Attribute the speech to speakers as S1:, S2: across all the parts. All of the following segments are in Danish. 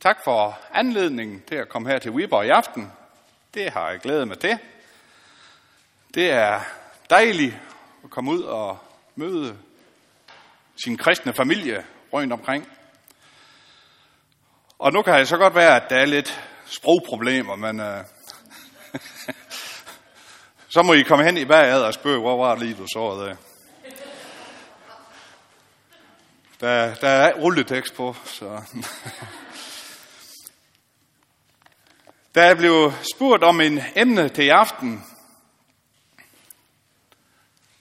S1: Tak for anledningen til at komme her til Viborg i aften. Det har jeg glædet mig til. Det er dejligt at komme ud og møde sin kristne familie rundt omkring. Og nu kan det så godt være, at der er lidt sprogproblemer, men øh, så må I komme hen i bagad og spørge, hvor var det lige, du så det. Der, der er rulletekst på, så... Da jeg blev spurgt om en emne til i aften,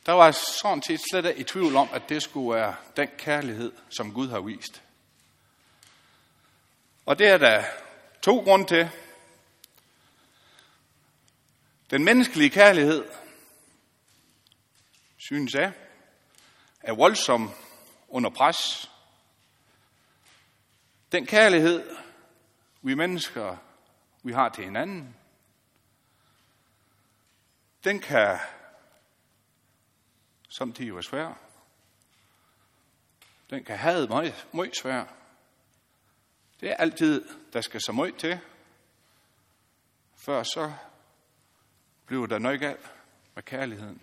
S1: der var jeg sådan set slet ikke i tvivl om, at det skulle være den kærlighed, som Gud har vist. Og det er der to grunde til. Den menneskelige kærlighed, synes jeg, er voldsom under pres. Den kærlighed, vi mennesker vi har til hinanden, den kan samtidig være svær. Den kan have meget, meget svær. Det er altid, der skal så meget til, før så bliver der noget galt med kærligheden.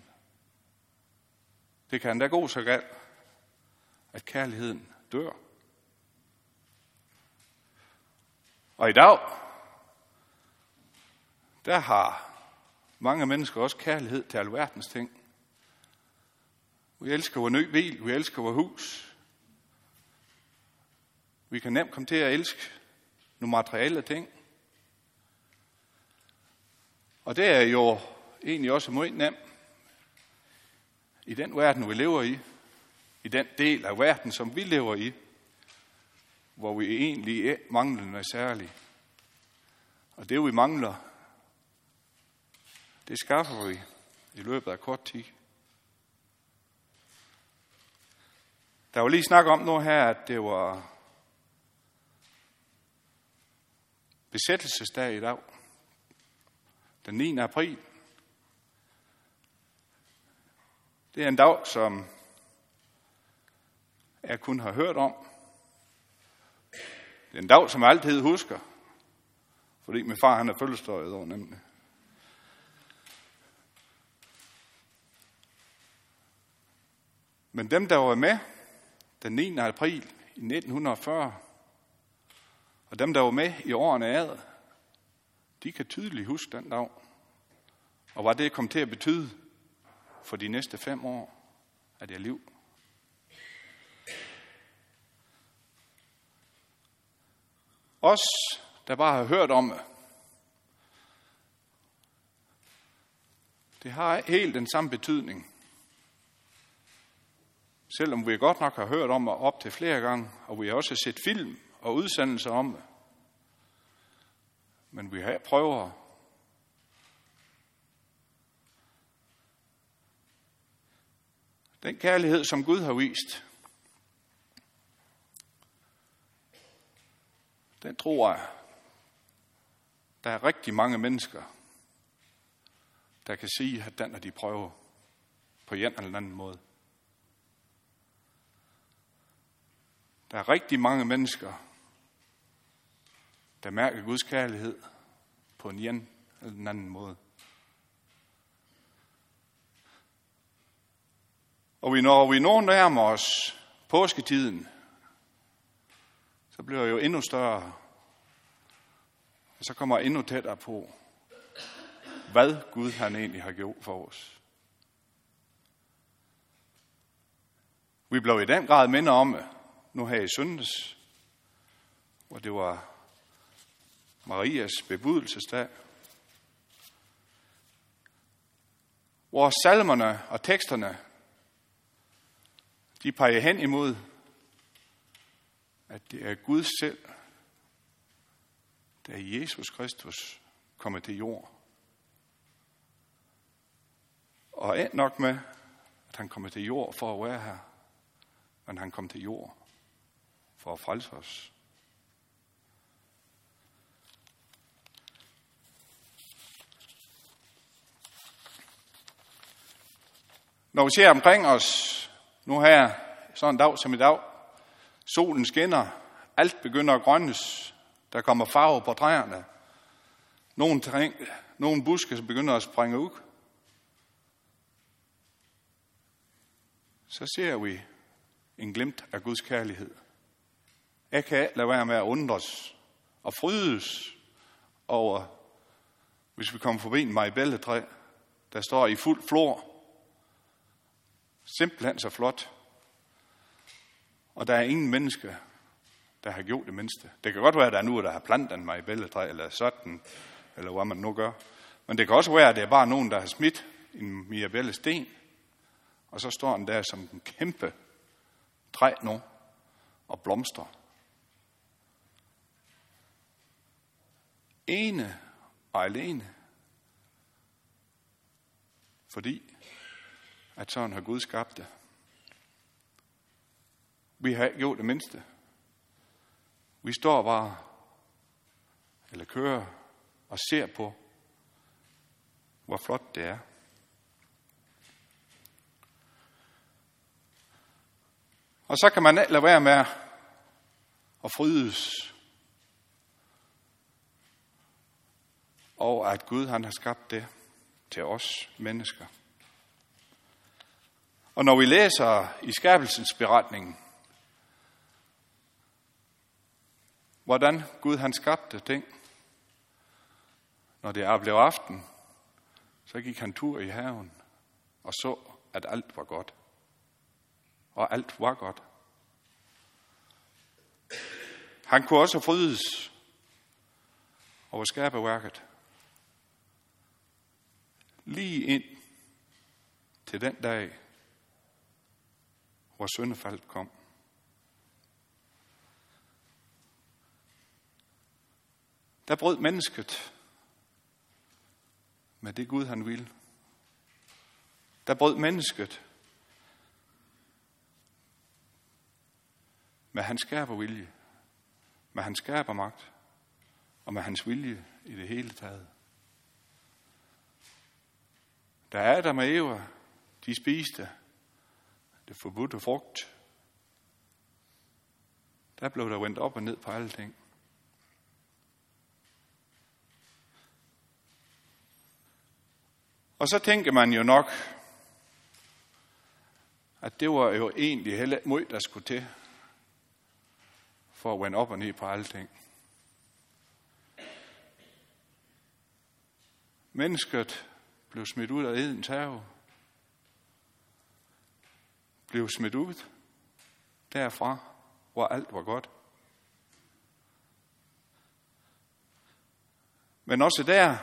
S1: Det kan da gå så galt, at kærligheden dør. Og i dag, der har mange mennesker også kærlighed til alverdens ting. Vi elsker vores ny bil, vi elsker vores hus. Vi kan nemt komme til at elske nogle materielle ting. Og det er jo egentlig også meget nemt i den verden, vi lever i. I den del af verden, som vi lever i. Hvor vi egentlig mangler noget særligt. Og det vi mangler, det skaffer vi i løbet af kort tid. Der var lige snak om nu her, at det var besættelsesdag i dag. Den 9. april. Det er en dag, som jeg kun har hørt om. Det er en dag, som jeg altid husker. Fordi min far, han er fødselsdag i år nemlig. Men dem, der var med den 9. april i 1940, og dem, der var med i årene ad, de kan tydeligt huske den dag. Og hvad det kom til at betyde for de næste fem år af deres liv. Os, der bare har hørt om det, det har helt den samme betydning Selvom vi godt nok har hørt om det op til flere gange, og vi har også set film og udsendelser om det. Men vi har prøver. Den kærlighed, som Gud har vist, den tror jeg, der er rigtig mange mennesker, der kan sige, at den er de prøver på en eller anden måde. Der er rigtig mange mennesker, der mærker Guds kærlighed på en jen eller en anden måde. Og vi, når vi når nærmer os påsketiden, så bliver det jo endnu større. Og så kommer jeg endnu tættere på, hvad Gud han egentlig har gjort for os. Vi blev i den grad minder om, nu her i søndags, hvor det var Marias bebudelsesdag, hvor salmerne og teksterne, de peger hen imod, at det er Gud selv, der er Jesus Kristus kommer til jord. Og end nok med, at han kommer til jord for at være her, men han kom til jord for at frelse os. Når vi ser omkring os nu her, sådan en dag som i dag, solen skinner, alt begynder at grønnes, Der kommer farve på træerne. Nogle, træng, nogle buske begynder at springe ud. Så ser vi en glimt af Guds kærlighed. Jeg kan ikke lade være med at undres og frydes over, hvis vi kommer forbi en majbælletræ, der står i fuld flor. Simpelthen så flot. Og der er ingen menneske, der har gjort det mindste. Det kan godt være, at der er nogen, der har plantet en majbælletræ, eller sådan, eller hvad man nu gør. Men det kan også være, at det er bare nogen, der har smidt en mirabelle sten, og så står den der som en kæmpe træ nu og blomstrer. Ene og alene. Fordi at sådan har Gud skabt det. Vi har ikke gjort det mindste. Vi står bare, eller kører og ser på, hvor flot det er. Og så kan man ikke lade være med at frydes over, at Gud han har skabt det til os mennesker. Og når vi læser i skabelsens beretning, hvordan Gud han skabte ting, når det er blevet aften, så gik han tur i haven og så, at alt var godt. Og alt var godt. Han kunne også frydes over skaberværket. Lige ind til den dag, hvor syndefaldet kom. Der brød mennesket med det Gud han ville. Der brød mennesket med hans vilje, med hans magt og med hans vilje i det hele taget. Da Adam og Eva, de spiste det forbudte frugt, der blev der vendt op og ned på alle ting. Og så tænker man jo nok, at det var jo egentlig heller mod, der skulle til, for at vende op og ned på alting. Mennesket blev smidt ud af Edens have. Blev smidt ud derfra, hvor alt var godt. Men også der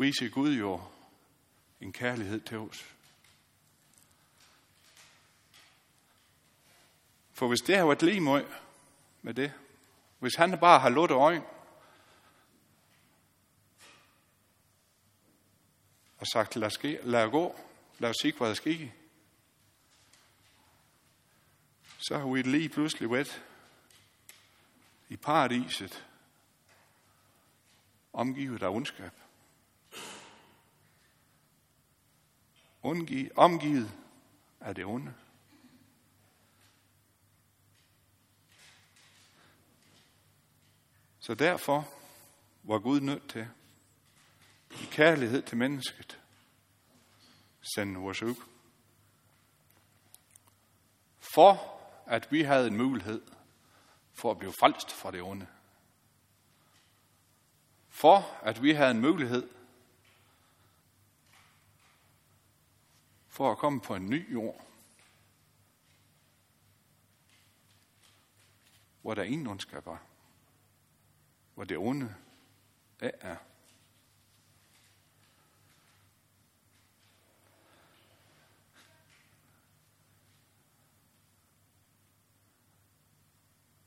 S1: viser Gud jo en kærlighed til os. For hvis det har været lige med, med det, hvis han bare har lukket øjnene, og sagt, lad, ske, lad gå, lad os ikke, hvad der sker, så har vi lige pludselig været i paradiset, omgivet af ondskab. omgivet af det onde. Så derfor var Gud nødt til, i kærlighed til mennesket, sende vores ud. For at vi havde en mulighed for at blive frelst fra det onde. For at vi havde en mulighed for at komme på en ny jord, hvor der ingen ondskab var, hvor det onde er.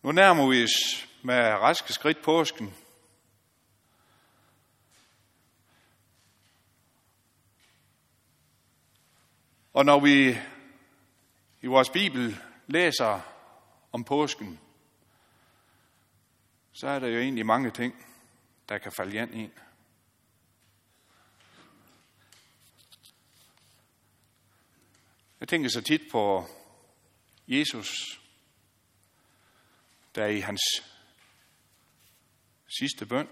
S1: Nu nærmer vi os med raske skridt påsken. Og når vi i vores Bibel læser om påsken, så er der jo egentlig mange ting, der kan falde ind i. Jeg tænker så tit på Jesus, der i hans sidste bøn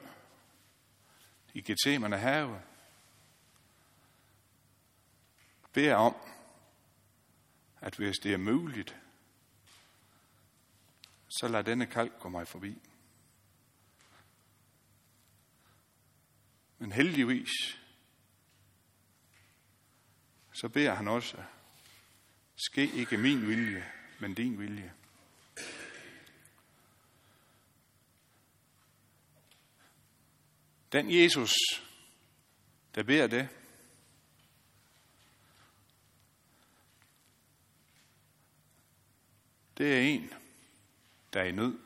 S1: i Gethsemane have, beder om, at hvis det er muligt, så lad denne kalk gå mig forbi. Men heldigvis, så beder han også, ske ikke min vilje, men din vilje. Den Jesus, der beder det, det er en, der er i nød.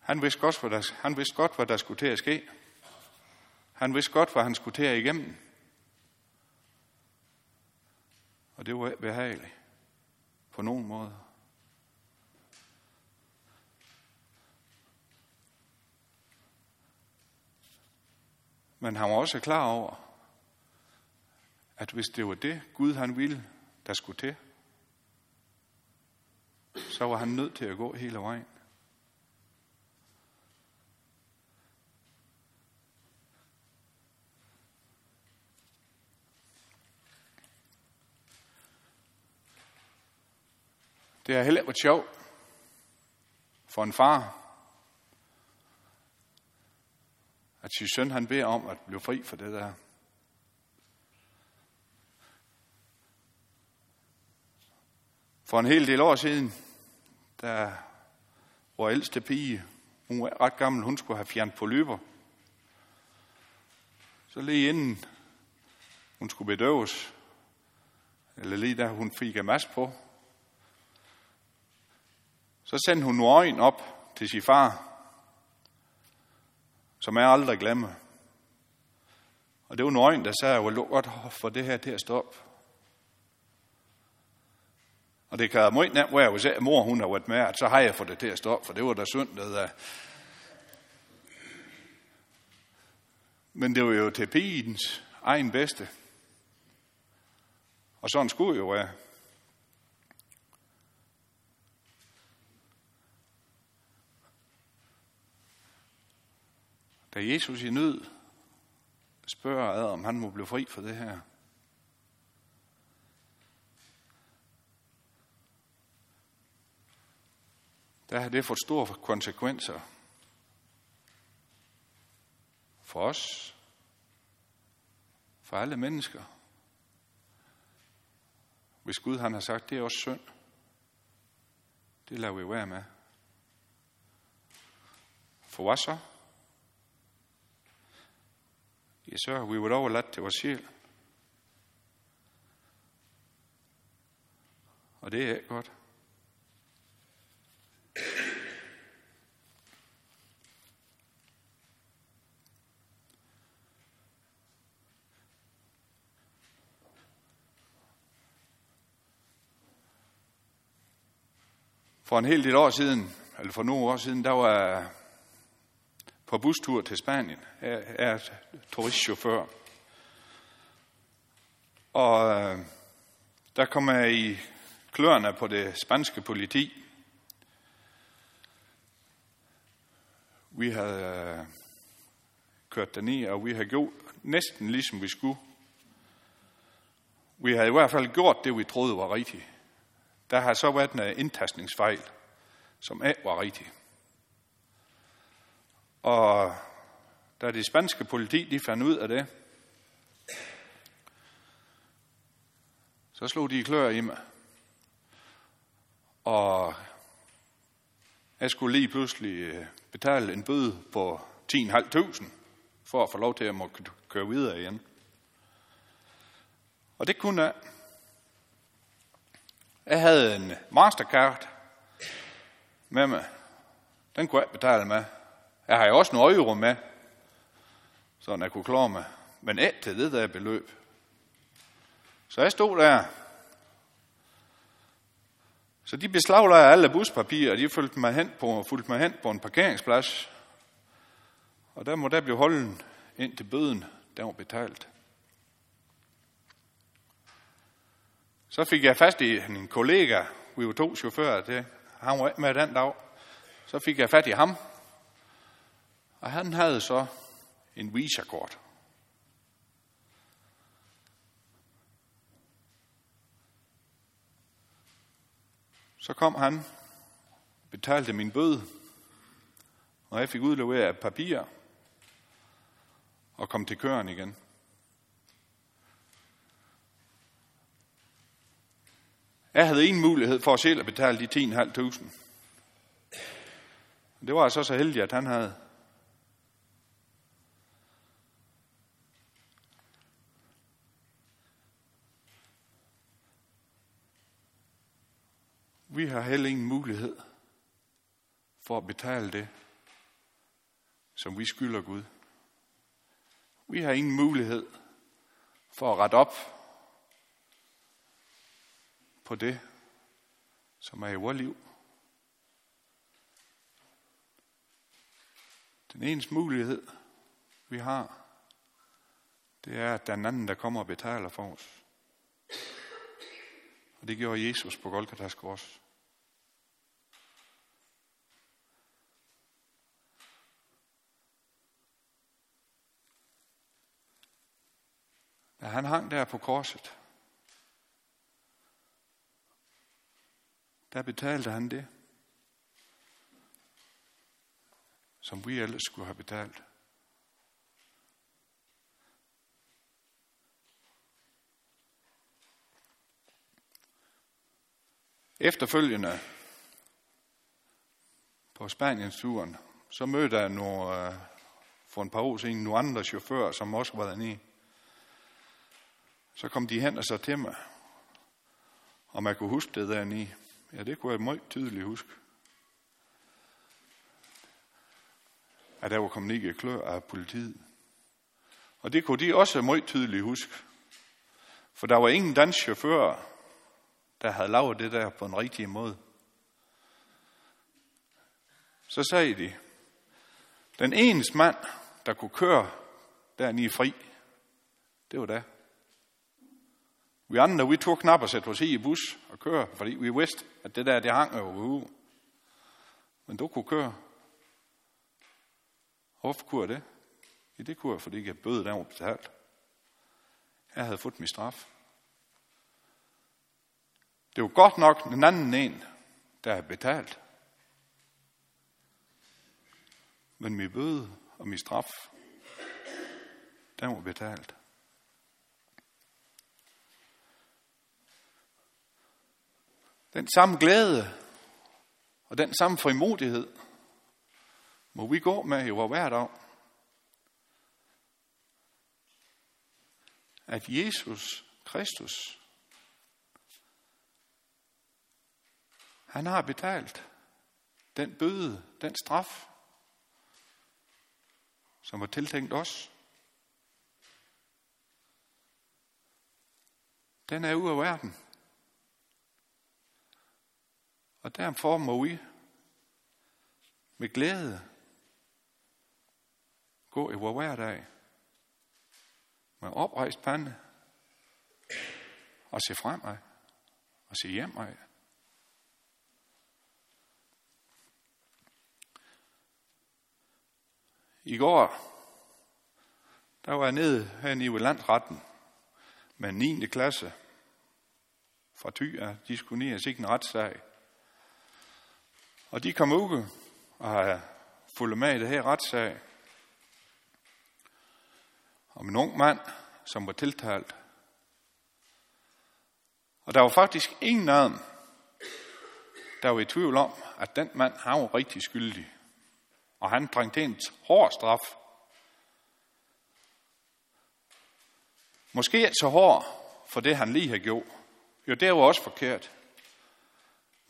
S1: Han vidste godt, hvad der, han vidste godt, hvad der skulle til at ske. Han vidste godt, hvad han skulle til at igennem. Og det var behageligt. På nogen måde. Men han var også klar over, at hvis det var det, Gud han ville, der skulle til, så var han nødt til at gå hele vejen. Det har heller ikke været sjovt for en far, at sin søn han beder om at blive fri for det der. For en hel del år siden, da vores ældste pige, hun var ret gammel, hun skulle have fjernet polyper. Så lige inden hun skulle bedøves, eller lige da hun fik en masse på, så sendte hun nogle øjne op til sin far, som jeg aldrig glemmer. Og det var nogle der sagde, at jeg var godt for det her til at stoppe. Og det kan meget nemt være, hvis mor hun har været med, at så har jeg fået det til at stoppe, for det var da synd, det der. Men det var jo til pigens egen bedste. Og sådan skulle jo være. Da Jesus i nød spørger ad, om han må blive fri for det her, der har det fået store konsekvenser for os, for alle mennesker. Hvis Gud han har sagt, det er også synd, det lader vi være med. For hvad så? Ja, så har vi jo overladt til vores sjæl. Og det er ikke godt. For en hel del år siden, eller for nogle år siden, der var på bustur til Spanien. Jeg er turistchauffør. Og øh, der kom jeg i kløerne på det spanske politi. Vi havde øh, kørt derned, og vi havde gjort næsten ligesom vi skulle. Vi havde i hvert fald gjort det, vi troede var rigtigt. Der har så været en indtastningsfejl, som ikke var rigtigt. Og da det spanske politi de fandt ud af det, så slog de klør i mig. Og jeg skulle lige pludselig øh, betale en bøde på 10.500 for at få lov til at må køre videre igen. Og det kunne jeg. Jeg havde en Mastercard med mig. Den kunne jeg betale med. Jeg har jo også nogle euro med, så jeg kunne klare mig. Men ikke til det der beløb. Så jeg stod der. Så de beslaglagde alle buspapirer, og de fulgte mig hen på, fulgte mig hen på en parkeringsplads. Og der må der blive holden ind til bøden, der var betalt. Så fik jeg fast i en kollega, vi var to chauffører det, Han var med den dag. Så fik jeg fat i ham, og han havde så en visakort. Så kom han, betalte min bøde, og jeg fik udleveret papirer papir og kom til køren igen. Jeg havde en mulighed for selv at betale de 10.500. Det var jeg så så heldig, at han havde. Vi har heller ingen mulighed for at betale det, som vi skylder Gud. Vi har ingen mulighed for at rette op på det, som er i vores liv. Den eneste mulighed, vi har, det er, at der er en anden, der kommer og betaler for os. Og det gjorde Jesus på Golgatas kors. At han hang der på korset, der betalte han det, som vi ellers skulle have betalt. Efterfølgende på Spaniens turen, så mødte jeg nogle, øh, for en par år siden nogle andre chauffører, som også var dernede. Så kom de hen og så til mig, om jeg kunne huske det dernede. Ja, det kunne jeg meget tydeligt huske. At der var kommet ikke klør af politiet. Og det kunne de også meget tydeligt huske. For der var ingen dansk chauffør, der havde lavet det der på en rigtig måde. Så sagde de, den eneste mand, der kunne køre dernede fri, det var der. Vi andre, vi tog knap og sætte os i bus og køre, fordi vi vidste, at det der, det hang over uge. Men du kunne køre. Hvorfor kunne jeg det? I det kunne jeg, fordi jeg bøde, der var betalt. Jeg havde fået min straf. Det var godt nok den anden en, der havde betalt. Men min bøde og min straf, den var betalt. Den samme glæde og den samme frimodighed må vi gå med i vores hverdag. At Jesus Kristus, han har betalt den bøde, den straf, som var tiltænkt os. Den er ude af verden. Og derfor må vi med glæde gå i vores hverdag med oprejst pande og se fremad og se hjemad. I går, der var jeg nede her i landretten med 9. klasse fra Thy, de skulle ned og en retssag. Og de kom ud og har fulgt med i det her retssag om en ung mand, som var tiltalt. Og der var faktisk ingen af dem, der var i tvivl om, at den mand, han var rigtig skyldig. Og han trængte en hård straf. Måske ikke så hård for det, han lige har gjort. Jo, det var også forkert.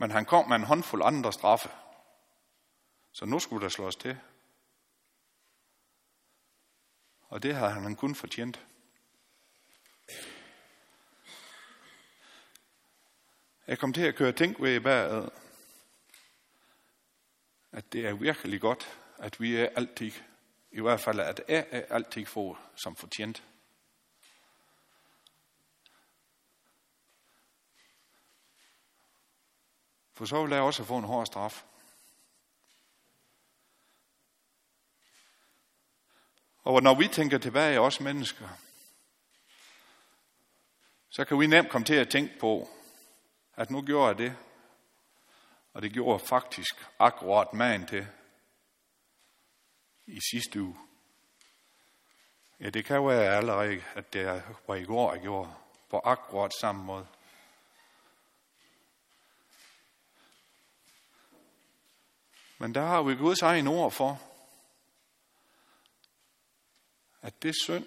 S1: Men han kom med en håndfuld andre straffe. Så nu skulle der slås til. Og det har han kun fortjent. Jeg kom til at køre tænk ved bag, at det er virkelig godt, at vi er altid, i hvert fald at jeg er altid får som fortjent. For så vil jeg også få en hård straf. Og når vi tænker tilbage, os mennesker, så kan vi nemt komme til at tænke på, at nu gjorde jeg det, og det gjorde jeg faktisk akkurat man til i sidste uge. Ja, det kan være allerede, at det var i går, jeg gjorde på akkurat samme måde. Men der har vi Guds egen ord for, at det synd,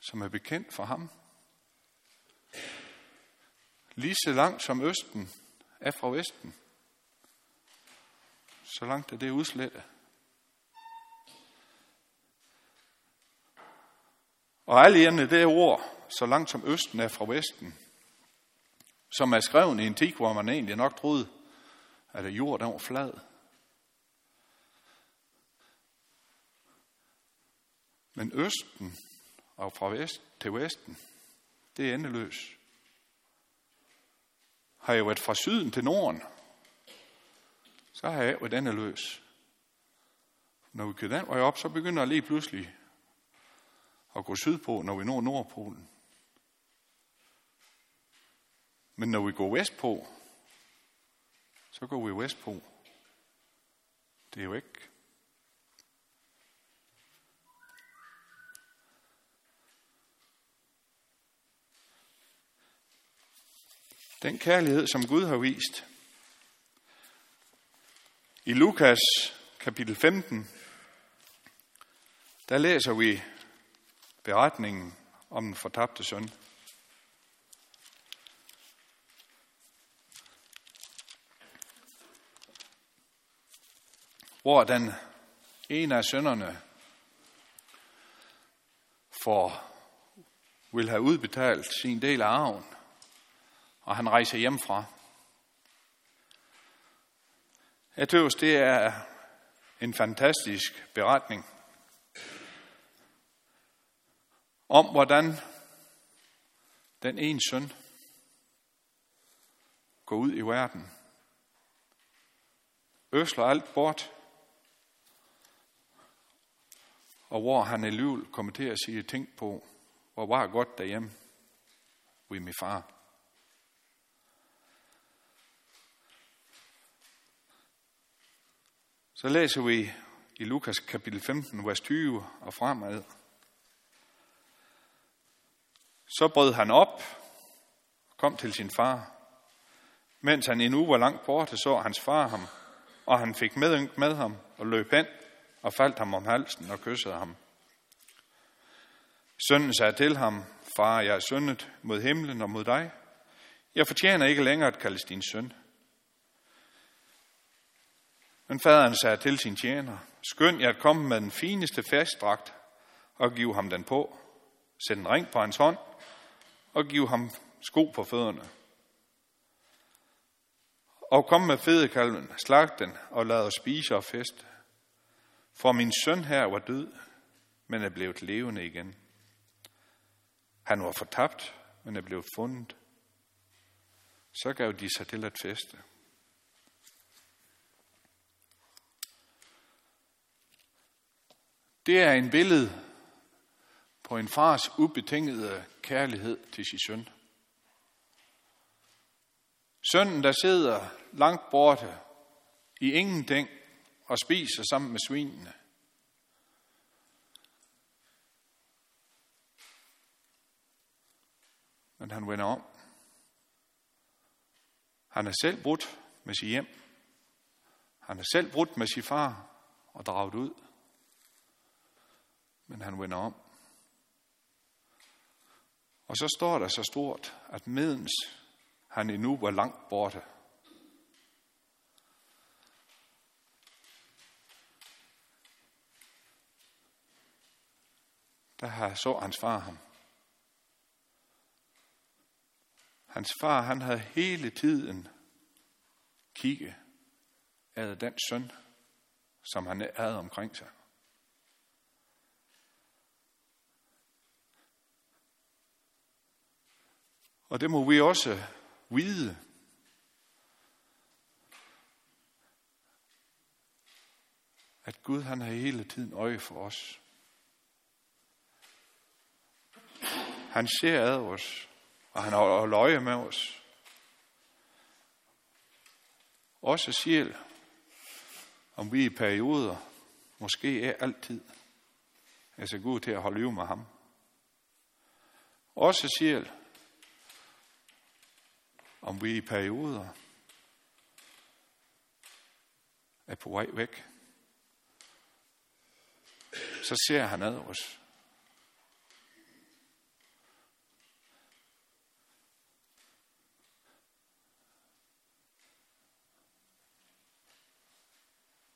S1: som er bekendt for ham, lige så langt som Østen er fra Vesten, så langt er det udslettet. Og alene det ord, så langt som Østen er fra Vesten, som er skrevet i en tid, hvor man egentlig nok troede, at jorden var flad. Men Østen og fra vest til Vesten, det er endeløst. Har jeg været fra syden til norden, så har jeg været endeløs. Når vi kører den vej op, så begynder jeg lige pludselig at gå sydpå, når vi når Nordpolen. Men når vi går vestpå, så går vi vestpå. Det er jo ikke. Den kærlighed, som Gud har vist. I Lukas kapitel 15, der læser vi beretningen om den fortabte søn. Hvor den ene af sønnerne for vil have udbetalt sin del af arven, og han rejser hjemmefra. Jeg tøves, det er en fantastisk beretning om, hvordan den ene søn går ud i verden, øsler alt bort, og hvor han alligevel kommer til at sige ting på, hvor var godt derhjemme ved min far. Så læser vi i Lukas kapitel 15, vers 20 og fremad. Så brød han op og kom til sin far. Mens han endnu var langt borte, så hans far ham, og han fik medynk med ham og løb hen og faldt ham om halsen og kyssede ham. Sønnen sagde til ham, Far, jeg er syndet mod himlen og mod dig. Jeg fortjener ikke længere at kaldes din søn. Men faderen sagde til sin tjener, skynd jer at komme med den fineste festdragt og give ham den på. Sæt en ring på hans hånd og give ham sko på fødderne. Og kom med fedekalven, slag den og lad os spise og feste. For min søn her var død, men er blevet levende igen. Han var fortabt, men er blevet fundet. Så gav de sig til at feste. Det er en billede på en fars ubetingede kærlighed til sin søn. Sønnen, der sidder langt borte i ingenting og spiser sammen med svinene. Men han vender om. Han er selv brudt med sit hjem. Han er selv brudt med sin far og draget ud. Men han vender om. Og så står der så stort, at medens han endnu var langt borte, der så hans far ham. Hans far, han havde hele tiden kigget af den søn, som han havde omkring sig. Og det må vi også vide. At Gud han har hele tiden øje for os. Han ser ad os, og han holder øje med os. Også sjæl, om vi i perioder, måske er altid, er så gode til at holde liv med ham. Også sjæl, om vi i perioder er på vej væk, så ser han ad os.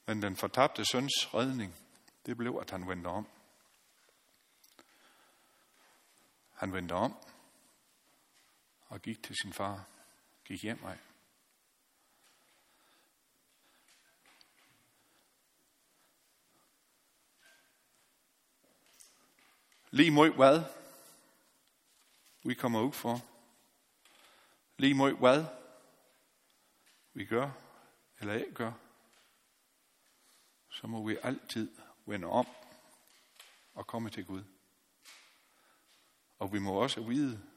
S1: Men den fortabte søns redning, det blev, at han vendte om. Han vendte om og gik til sin far, gik hjem af. Lige mod hvad? Vi kommer ud for. Lige mod hvad? Vi gør eller ikke gør. Så må vi altid vende om og komme til Gud. Og vi må også vide,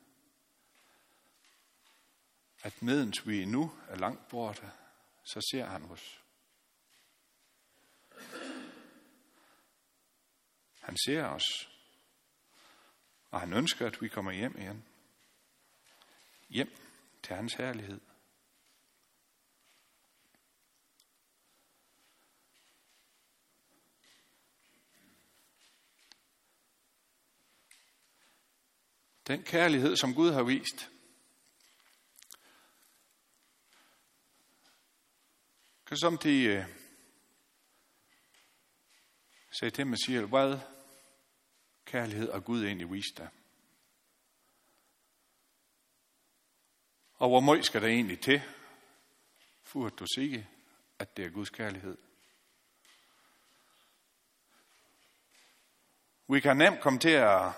S1: at medens vi nu er langt borte, så ser han os. Han ser os, og han ønsker, at vi kommer hjem igen. Hjem til hans herlighed. Den kærlighed, som Gud har vist, kan samtidig uh, sige til mig siger, hvad kærlighed og Gud egentlig vist dig? Og hvor meget skal der egentlig til, for at du siger, at det er Guds kærlighed? Vi kan nemt komme til at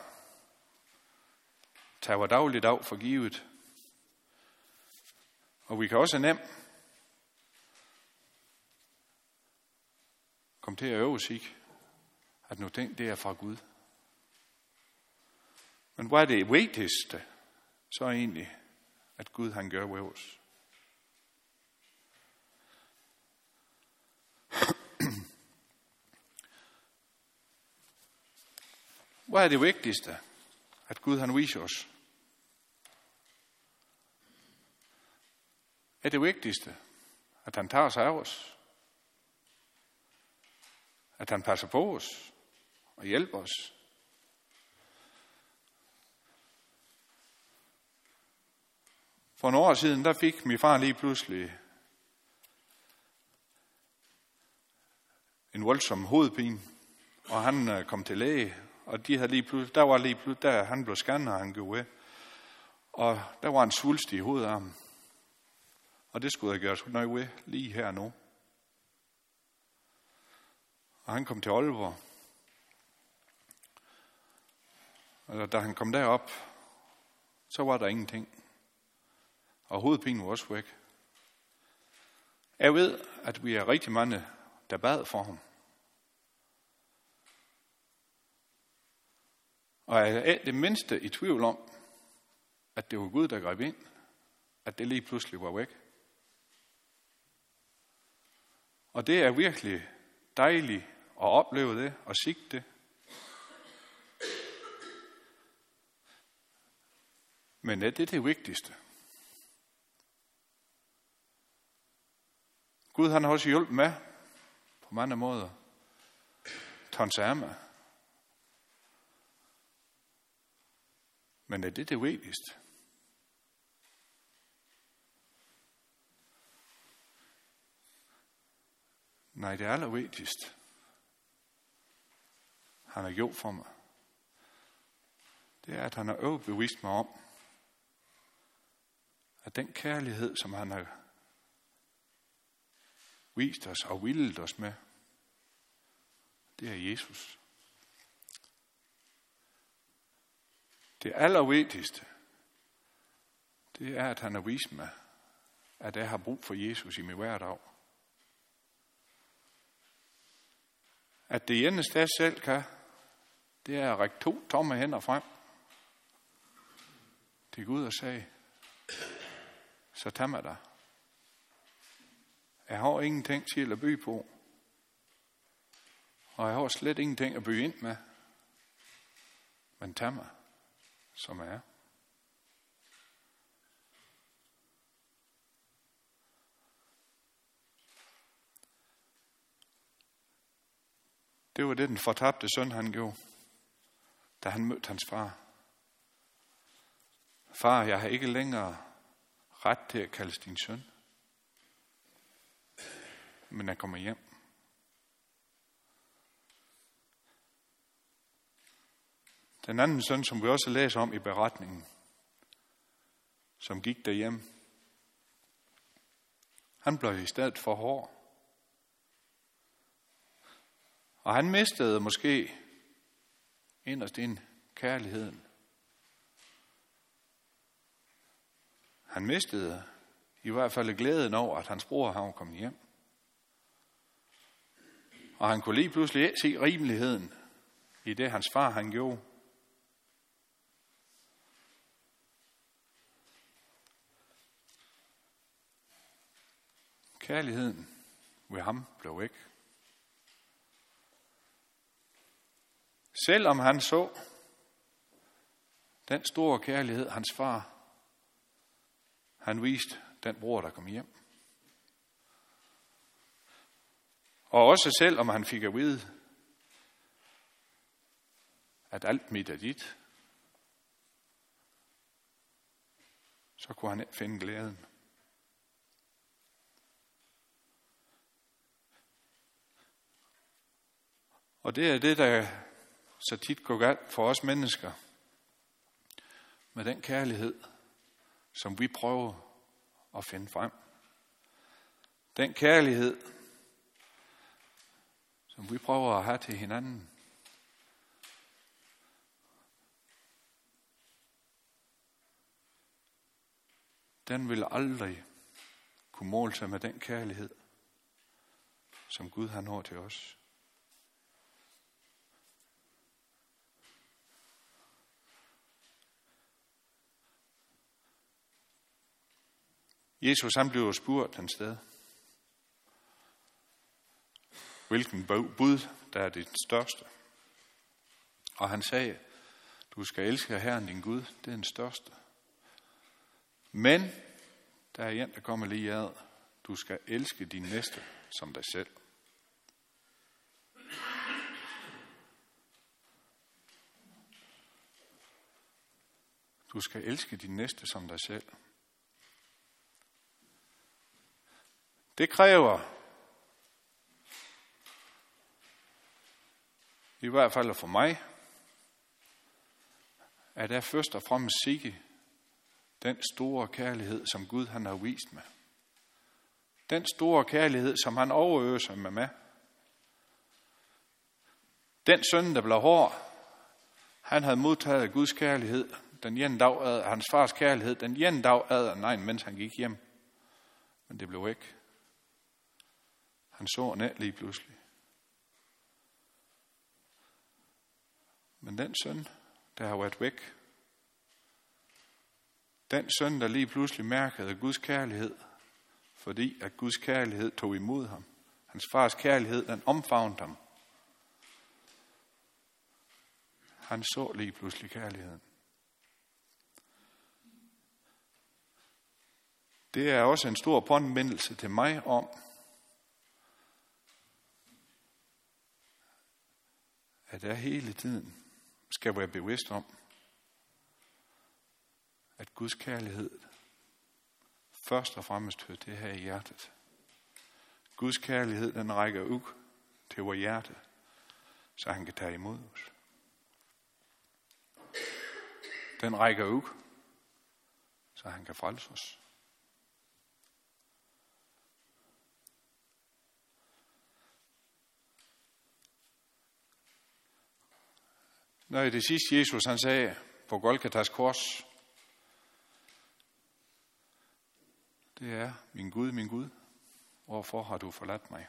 S1: tage vores daglige for givet. Og vi kan også nemt Kom til at øve at nu den, det er fra Gud. Men hvad er det vigtigste, så er egentlig, at Gud han gør ved os. Hvad er det vigtigste? At Gud han viser os. Er det vigtigste, at han tager sig af os? At han passer på os og hjælper os? For nogle år siden, der fik min far lige pludselig en voldsom hovedpine, og han øh, kom til læge, og de havde lige pludselig, der var lige pludselig, der han blev scannet, og han gik af, og der var en svulst i hovedarmen. Og det skulle jeg gøre noget ved lige her nu. Og han kom til Aalborg. Og da han kom derop, så var der ingenting. Og hovedpinen var også væk. Jeg ved, at vi er rigtig mange, der bad for ham. Og jeg er det mindste i tvivl om, at det var Gud, der greb ind, at det lige pludselig var væk. Og det er virkelig dejligt at opleve det og sige det. Men er det det vigtigste? Gud han har også hjulpet med på mange måder. Tons. Men er det det vigtigste? Nej, det er allervigtigste han har gjort for mig. Det er, at han har overbevist mig om, at den kærlighed, som han har vist os og vildt os med, det er Jesus. Det allervigtigste, det er, at han har vist mig, at jeg har brug for Jesus i min hverdag. At det eneste, jeg selv kan, det er at række to tomme hænder frem til Gud og sagde, så tag mig dig. Jeg har ingenting til at by på. Og jeg har slet ingenting at by ind med. Men tag mig, som er. Det var det, den fortabte søn, han gjorde, da han mødte hans far. Far, jeg har ikke længere ret til at kaldes din søn. Men jeg kommer hjem. Den anden søn, som vi også læser om i beretningen, som gik derhjem, han blev i stedet for hård. Og han mistede måske inderst ind kærligheden. Han mistede i hvert fald glæden over, at hans bror havde kommet hjem. Og han kunne lige pludselig se rimeligheden i det, hans far han gjorde. Kærligheden ved ham blev væk. Selvom han så den store kærlighed, hans far, han viste den bror, der kom hjem. Og også selv om han fik at vide, at alt mit er dit, så kunne han ikke finde glæden. Og det er det, der så tit går galt for os mennesker. Med den kærlighed, som vi prøver at finde frem. Den kærlighed, som vi prøver at have til hinanden. Den vil aldrig kunne måle sig med den kærlighed, som Gud har nået til os. Jesus han blev spurgt den sted, hvilken bud der er det største. Og han sagde, du skal elske Herren din Gud, det er den største. Men der er en, der kommer lige ad. Du skal elske din næste som dig selv. Du skal elske din næste som dig selv. Det kræver i hvert fald for mig, at jeg først og fremmest sikke den store kærlighed, som Gud han har vist mig. Den store kærlighed, som han overøser mig med. Den søn, der blev hård, han havde modtaget Guds kærlighed, den ene dag ad, hans fars kærlighed, den ene dag ad, nej, mens han gik hjem. Men det blev ikke. Han så ned lige pludselig. Men den søn, der har været væk, den søn, der lige pludselig mærkede Guds kærlighed, fordi at Guds kærlighed tog imod ham. Hans fars kærlighed, den omfavnede ham. Han så lige pludselig kærligheden. Det er også en stor påmindelse til mig om, at jeg hele tiden skal være bevidst om, at Guds kærlighed først og fremmest hører det her i hjertet. Guds kærlighed, den rækker ud til vores hjerte, så han kan tage imod os. Den rækker ud, så han kan frelse os. Når det sidste Jesus han sagde på Golgatas kors, det er, min Gud, min Gud, hvorfor har du forladt mig?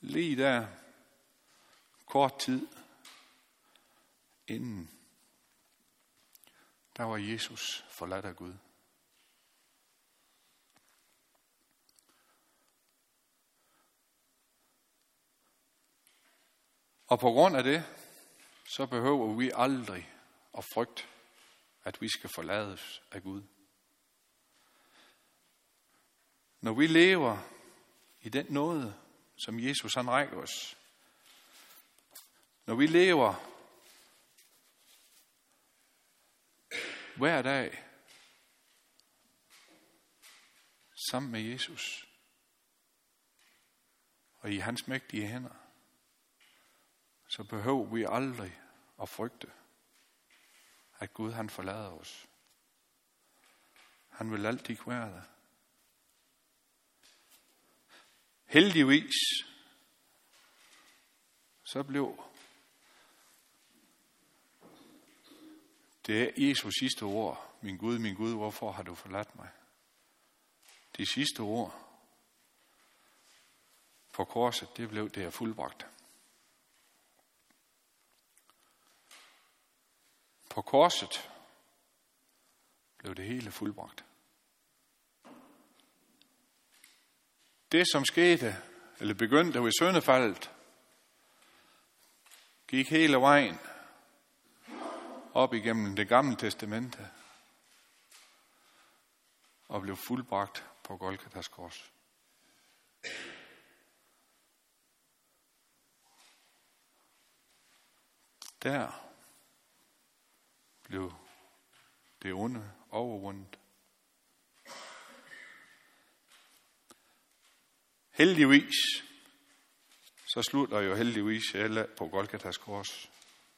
S1: Lige der, kort tid inden der var Jesus forladt af Gud. Og på grund af det, så behøver vi aldrig at frygte, at vi skal forlades af Gud. Når vi lever i den nåde, som Jesus han rækker os, når vi lever hver dag sammen med Jesus og i hans mægtige hænder, så behøver vi aldrig at frygte, at Gud han forlader os. Han vil altid være der. Heldigvis, så blev det er Jesus sidste ord. Min Gud, min Gud, hvorfor har du forladt mig? De sidste ord på korset, det blev det er fuldbragt. På korset blev det hele fuldbragt. Det, som skete, eller begyndte ved søndefaldet, gik hele vejen op igennem det gamle testamente og blev fuldbragt på Golgatas kors. Der blev det onde overvundet. Heldigvis, så slutter jo heldigvis alle på Golgatas kors,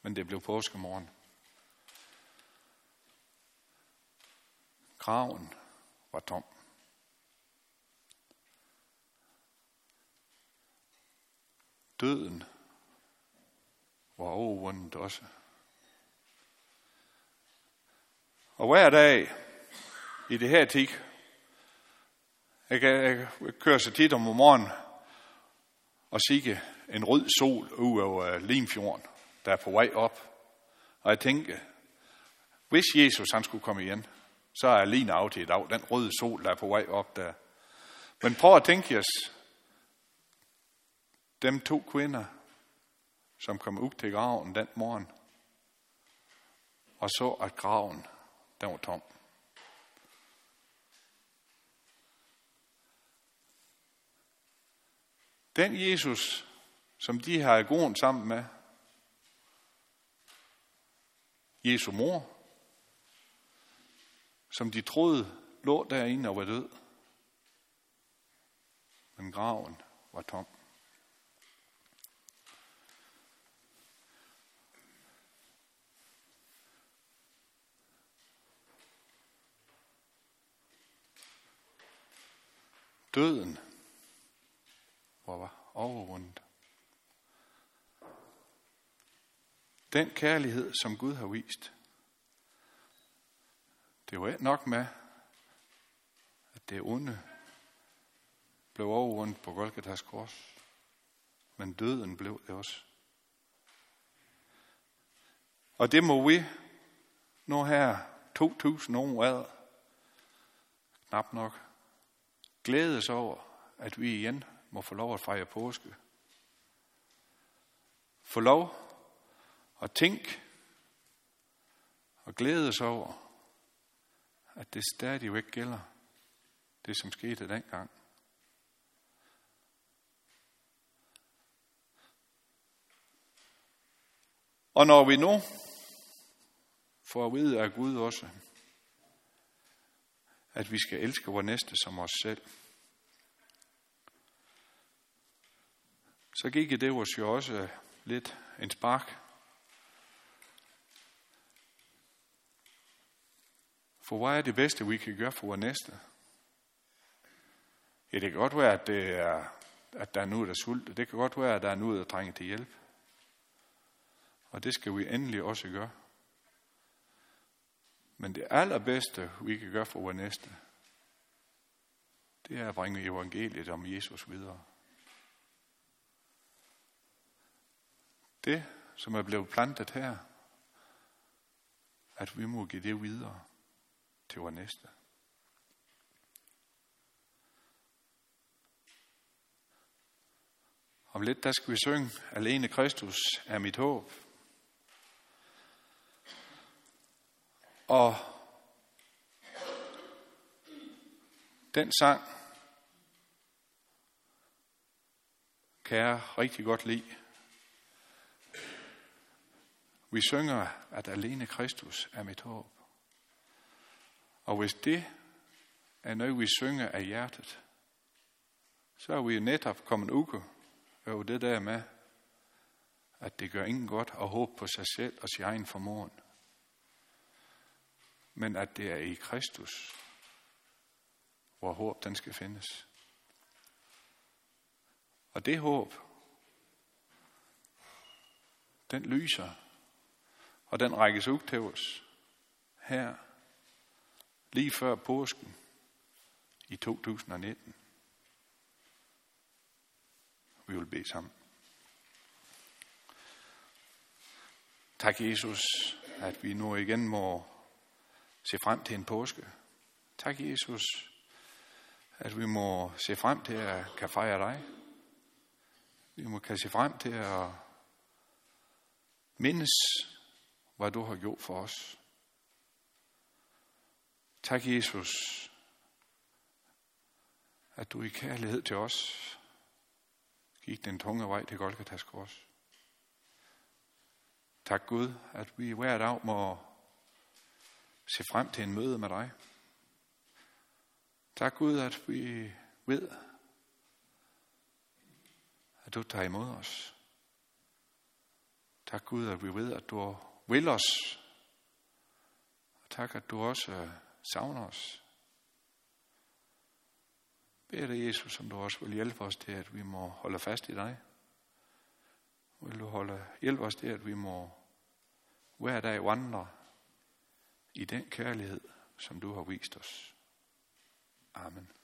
S1: men det blev påskemorgen. Graven var tom. Døden var overvundet også. Og hver dag i det her tid, jeg, jeg, jeg kører så tit om morgenen og siger en rød sol ud over øh, Limfjorden, der er på vej op. Og jeg tænker, hvis Jesus han skulle komme igen, så er lige af til i dag, den røde sol, der er på vej op der. Men prøv at tænke os, dem to kvinder, som kom ud til graven den morgen, og så, at graven den var tom. Den Jesus, som de har gået sammen med, Jesu mor, som de troede lå derinde og var død. Men graven var tom. Døden var overvundet. Den kærlighed, som Gud har vist, det var ikke nok med, at det onde blev overvundet på Golgatas kors, men døden blev det også. Og det må vi nu her 2000 år ad, knap nok, glædes over, at vi igen må få lov at fejre påske. Få lov at tænke og glædes over, at det stadigvæk gælder, det som skete dengang. Og når vi nu får at vide af Gud også, at vi skal elske vores næste som os selv, så gik det os jo også lidt en spark For hvad er det bedste, vi kan gøre for vores næste? Ja, det kan godt være, at, det er, at der er noget, der sult. Det kan godt være, at der er noget, der trænger til hjælp. Og det skal vi endelig også gøre. Men det allerbedste, vi kan gøre for vores næste, det er at bringe evangeliet om Jesus videre. Det, som er blevet plantet her, at vi må give det videre til vores næste. Om lidt, der skal vi synge, Alene Kristus er mit håb. Og den sang kan jeg rigtig godt lide. Vi synger, at alene Kristus er mit håb. Og hvis det er noget, vi synger af hjertet, så er vi jo netop kommet uge over det der med, at det gør ingen godt at håbe på sig selv og sin egen formåen. Men at det er i Kristus, hvor håb den skal findes. Og det håb, den lyser, og den rækkes ud til os her, lige før påsken i 2019. Vi vil bede sammen. Tak, Jesus, at vi nu igen må se frem til en påske. Tak, Jesus, at vi må se frem til at kan fejre dig. Vi må kan se frem til at mindes, hvad du har gjort for os. Tak, Jesus, at du i kærlighed til os gik den tunge vej til Golgatas kors. Tak Gud, at vi hver dag må se frem til en møde med dig. Tak Gud, at vi ved, at du tager imod os. Tak Gud, at vi ved, at du vil os. Og tak, at du også øh, savner os. Bed dig, Jesus, som du også vil hjælpe os til, at vi må holde fast i dig. Vil du holde, hjælpe os til, at vi må hver dag vandre i den kærlighed, som du har vist os. Amen.